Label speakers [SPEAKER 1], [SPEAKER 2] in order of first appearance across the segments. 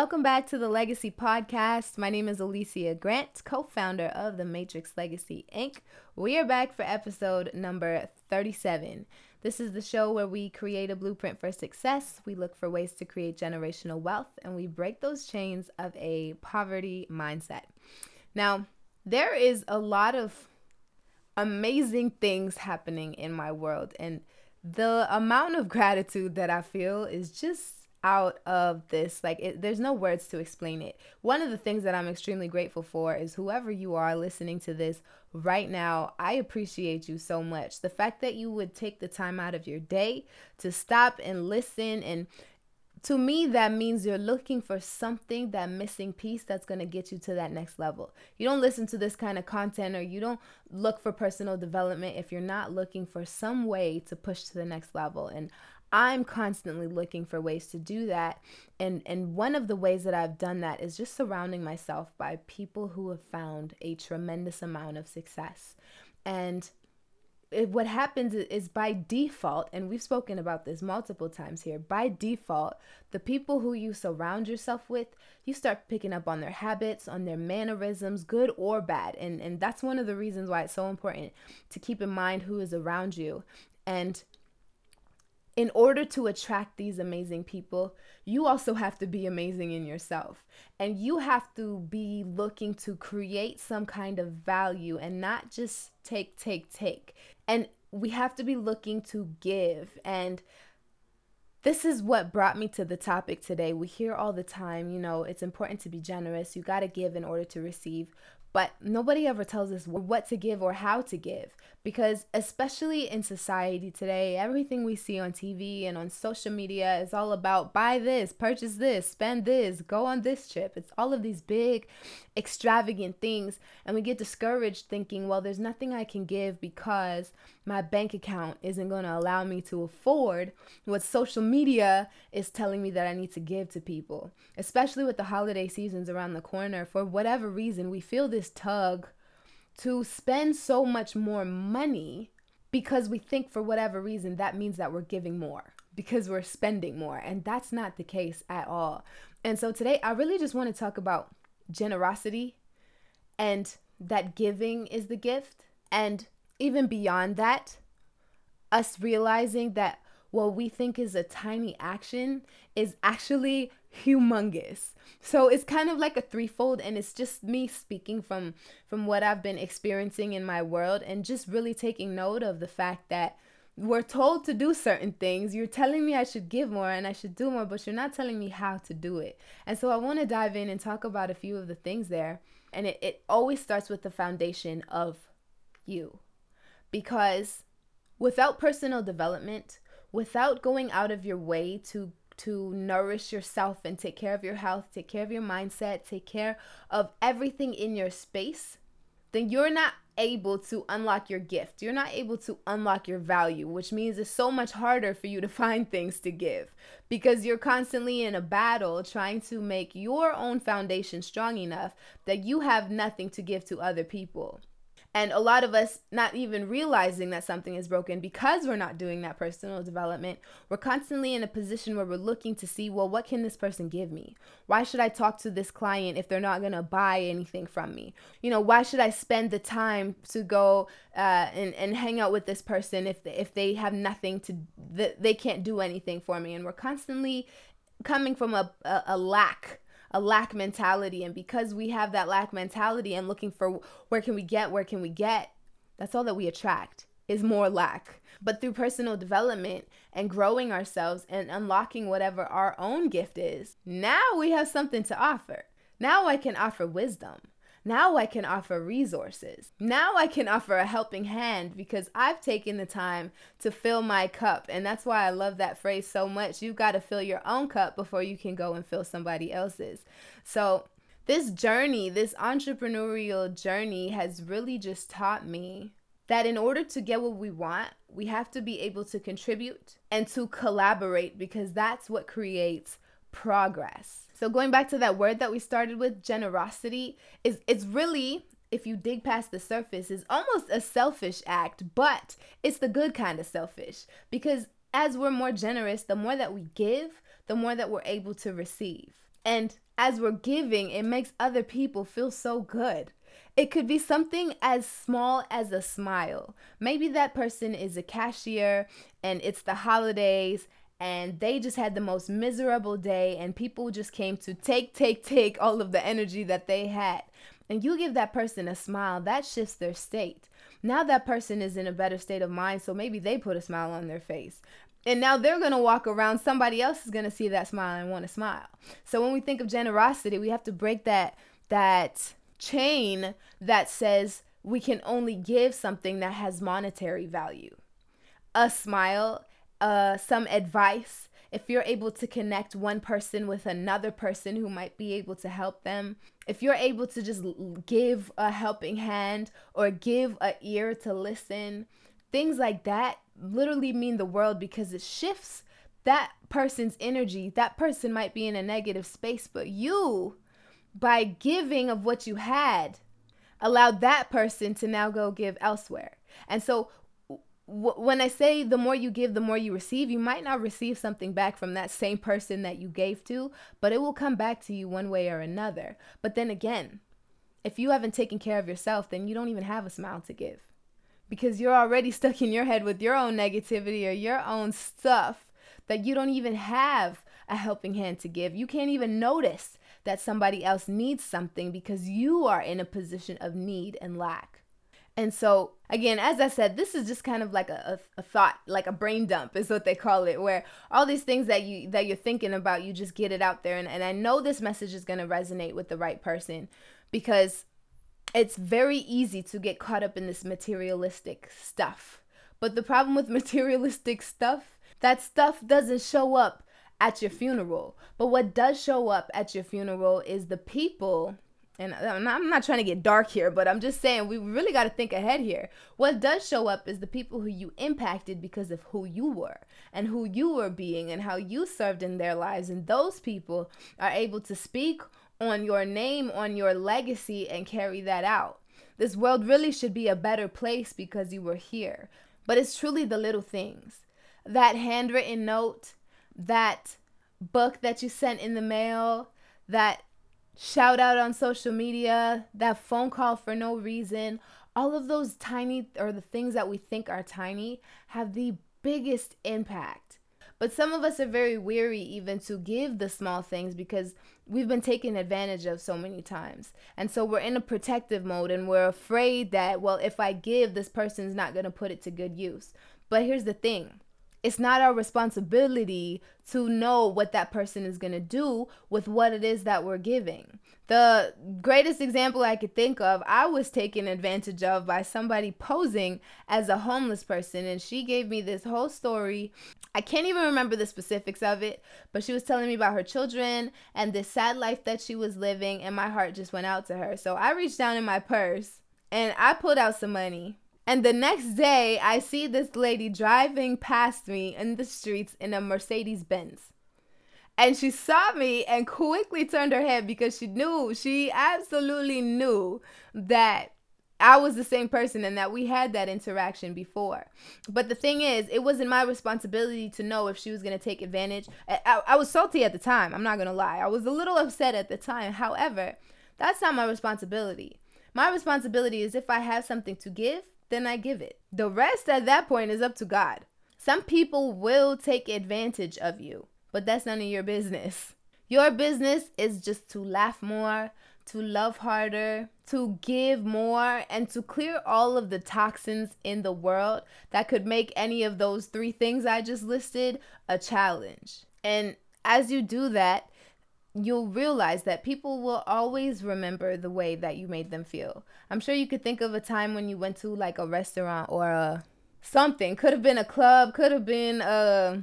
[SPEAKER 1] Welcome back to the Legacy Podcast. My name is Olisya Grant, co founder of the Matrix Legacy Inc. We are back for episode number 37. This is the show where we create a blueprint for success. We look for ways to create generational wealth and we break those chains of a poverty mindset. Now, there is a lot of amazing things happening in my world, and the amount of gratitude that I feel is just out of this like it, there's no words to explain it. One of the things that i'm extremely grateful for is whoever you are listening to this right now i appreciate you so much. The fact that you would take the time out of your day to stop and listen and to me that means you're looking for something that missing piece that's going to get you to that next level. You don't listen to this kind of content or you don't look for personal development if you're not looking for some way to push to the next level. And I'm constantly looking for ways to do that. And and one of the ways that I've done that is just surrounding myself by people who have found a tremendous amount of success. And it, what happens is by default, and we've spoken about this multiple times here, by default, the people who you surround yourself with, you start picking up on their habits, on their mannerisms, good or bad. And, and that's one of the reasons why it's so important to keep in mind who is around you. And in order to attract these amazing people, you also have to be amazing in yourself. And you have to be looking to create some kind of value and not just take, take, take. And we have to be looking to give. And this is what brought me to the topic today. We hear all the time, you know, it's important to be generous. You got to give in order to receive. But nobody ever tells us what to give or how to give because, especially in society today, everything we see on TV and on social media is all about buy this, purchase this, spend this, go on this trip. It's all of these big, extravagant things. And we get discouraged thinking, well, there's nothing I can give because my bank account isn't going to allow me to afford what social media is telling me that I need to give to people, especially with the holiday seasons around the corner. For whatever reason, we feel this tug to spend so much more money because we think for whatever reason that means that we're giving more because we're spending more. And that's not the case at all. And so today, I really just want to talk about generosity and that giving is the gift and even beyond that, us realizing that what we think is a tiny action is actually humongous. So it's kind of like a threefold and it's just me speaking from from what I've been experiencing in my world and just really taking note of the fact that we're told to do certain things. You're telling me I should give more and I should do more, but you're not telling me how to do it. And so I want to dive in and talk about a few of the things there. And it, it always starts with the foundation of you because without personal development, without going out of your way to to nourish yourself and take care of your health, take care of your mindset, take care of everything in your space, then you're not able to unlock your gift. You're not able to unlock your value, which means it's so much harder for you to find things to give because you're constantly in a battle trying to make your own foundation strong enough that you have nothing to give to other people. And a lot of us not even realizing that something is broken because we're not doing that personal development. We're constantly in a position where we're looking to see, well, what can this person give me? Why should I talk to this client if they're not going to buy anything from me? You know, why should I spend the time to go uh, and, and hang out with this person if, if they have nothing to, they can't do anything for me? And we're constantly coming from a, a, a lack a lack mentality. And because we have that lack mentality and looking for where can we get where can we get that's all that we attract is more lack. But through personal development and growing ourselves and unlocking whatever our own gift is now we have something to offer. Now i can offer wisdom now I can offer resources. Now I can offer a helping hand because I've taken the time to fill my cup. And that's why I love that phrase so much. You've got to fill your own cup before you can go and fill somebody else's. So, this journey, this entrepreneurial journey, has really just taught me that in order to get what we want, we have to be able to contribute and to collaborate because that's what creates progress. So going back to that word that we started with, generosity is it's really if you dig past the surface is almost a selfish act, but it's the good kind of selfish because as we're more generous, the more that we give, the more that we're able to receive. And as we're giving, it makes other people feel so good. It could be something as small as a smile. Maybe that person is a cashier and it's the holidays and they just had the most miserable day and people just came to take take take all of the energy that they had. And you give that person a smile that shifts their state. Now that person is in a better state of mind so maybe they put a smile on their face. And now they're going to walk around somebody else is going to see that smile and want to smile. So when we think of generosity we have to break that that chain that says we can only give something that has monetary value. A smile uh, some advice, if you're able to connect one person with another person who might be able to help them, if you're able to just give a helping hand or give a ear to listen, things like that literally mean the world because it shifts that person's energy. That person might be in a negative space, but you, by giving of what you had, allowed that person to now go give elsewhere. And so when I say the more you give, the more you receive, you might not receive something back from that same person that you gave to, but it will come back to you one way or another. But then again, if you haven't taken care of yourself, then you don't even have a smile to give because you're already stuck in your head with your own negativity or your own stuff that you don't even have a helping hand to give. You can't even notice that somebody else needs something because you are in a position of need and lack. And so, again, as I said, this is just kind of like a, a, a, thought, like a brain dump is what they call it, where all these things that you that you're thinking about, you just get it out there. And, and I know this message is gonna resonate with the right person because it's very easy to get caught up in this materialistic stuff. But the problem with materialistic stuff, that stuff doesn't show up at your funeral. But what does show up at your funeral is the people and I'm not trying to get dark here, but I'm just saying we really got to think ahead here. What does show up is the people who you impacted because of who you were and who you were being and how you served in their lives. And those people are able to speak on your name, on your legacy, and carry that out. This world really should be a better place because you were here. But it's truly the little things that handwritten note, that book that you sent in the mail, that shout out on social media, that phone call for no reason, all of those tiny or the things that we think are tiny have the biggest impact. But some of us are very weary even to give the small things because we've been taken advantage of so many times. And so we're in a protective mode and we're afraid that, well, if I give, this person's not going to put it to good use. But here's the thing it's not our responsibility to know what that person is going to do with what it is that we're giving. The greatest example I could think of, I was taken advantage of by somebody posing as a homeless person, and she gave me this whole story. I can't even remember the specifics of it, but she was telling me about her children and this sad life that she was living, and my heart just went out to her. So I reached down in my purse and I pulled out some money and the next day, I see this lady driving past me in the streets in a Mercedes Benz. And she saw me and quickly turned her head because she knew, she absolutely knew that I was the same person and that we had that interaction before. But the thing is, it wasn't my responsibility to know if she was going to take advantage. I, I, I, was salty at the time. I'm not going to lie. I was a little upset at the time. However, that's not my responsibility. My responsibility is if I have something to give, then I give it. The rest at that point is up to God. Some people will take advantage of you, but that's none of your business. Your business is just to laugh more, to love harder, to give more, and to clear all of the toxins in the world that could make any of those three things I just listed a challenge. And as you do that, you'll realize that people will always remember the way that you made them feel. I'm sure you could think of a time when you went to like a restaurant or a something. Could have been a club, could have been a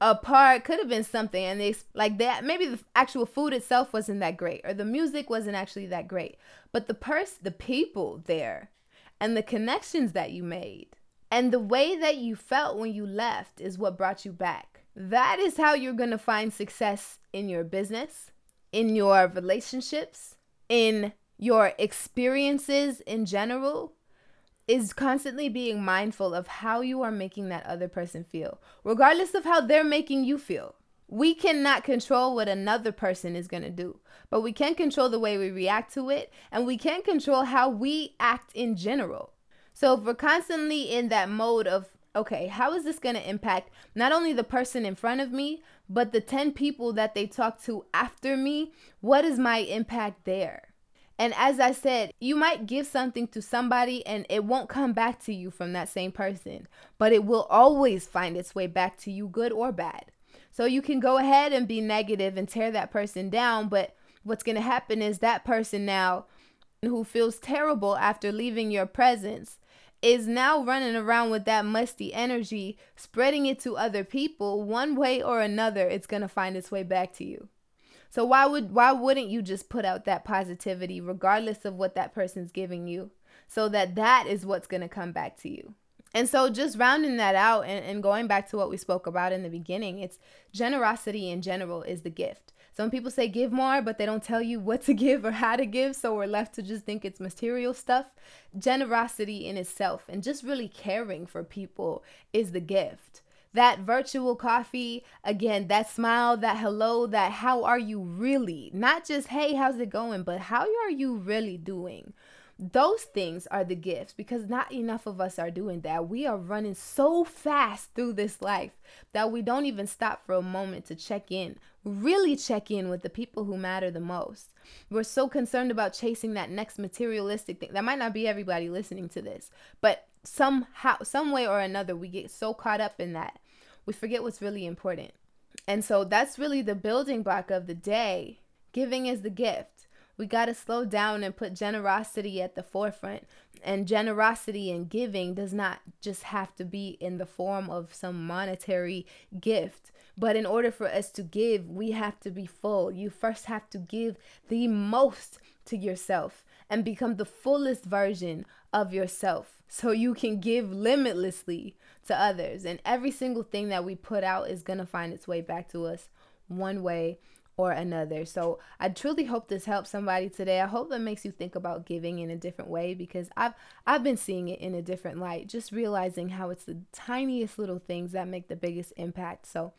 [SPEAKER 1] a park, could have been something and they like that maybe the actual food itself wasn't that great or the music wasn't actually that great. But the purse, the people there and the connections that you made and the way that you felt when you left is what brought you back. That is how you're going to find success in your business, in your relationships, in your experiences in general. Is constantly being mindful of how you are making that other person feel, regardless of how they're making you feel. We cannot control what another person is going to do, but we can control the way we react to it, and we can control how we act in general. So if we're constantly in that mode of, okay, how is this going to impact not only the person in front of me, but the 10 people that they talk to after me? What is my impact there? And as I said, you might give something to somebody and it won't come back to you from that same person, but it will always find its way back to you, good or bad. So you can go ahead and be negative and tear that person down, but what's going to happen is that person now who feels terrible after leaving your presence is now running around with that musty energy, spreading it to other people. One way or another, it's going to find its way back to you. So why would why wouldn't you just put out that positivity regardless of what that person's giving you so that that is what's going to come back to you. And so just rounding that out and, and going back to what we spoke about in the beginning, it's generosity in general is the gift. Some people say give more, but they don't tell you what to give or how to give. So we're left to just think it's material stuff. Generosity in itself and just really caring for people is the gift that virtual coffee, again, that smile, that hello, that how are you really? Not just, hey, how's it going, but how are you really doing? Those things are the gifts because not enough of us are doing that. We are running so fast through this life that we don't even stop for a moment to check in, really check in with the people who matter the most. We're so concerned about chasing that next materialistic thing. That might not be everybody listening to this, but somehow, some way or another, we get so caught up in that we forget what's really important. And so that's really the building block of the day. Giving is the gift. We got to slow down and put generosity at the forefront. And generosity and giving does not just have to be in the form of some monetary gift. But in order for us to give, we have to be full. You first have to give the most to yourself and become the fullest version of yourself so you can give limitlessly to others. And every single thing that we put out is going to find its way back to us one way or another. So I truly hope this helps somebody today. I hope that makes you think about giving in a different way because I've I've been seeing it in a different light, just realizing how it's the tiniest little things that make the biggest impact. So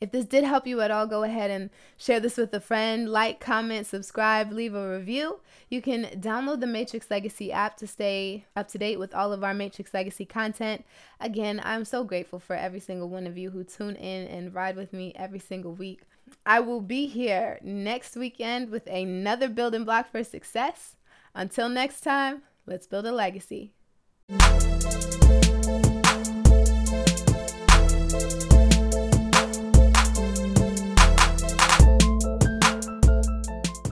[SPEAKER 1] if this did help you at all, go ahead and share this with a friend. Like, comment, subscribe, leave a review. You can download the Matrix Legacy app to stay up to date with all of our Matrix Legacy content. Again, I'm so grateful for every single one of you who tune in and ride with me every single week. I will be here next weekend with another building block for success. Until next time, let's build a legacy.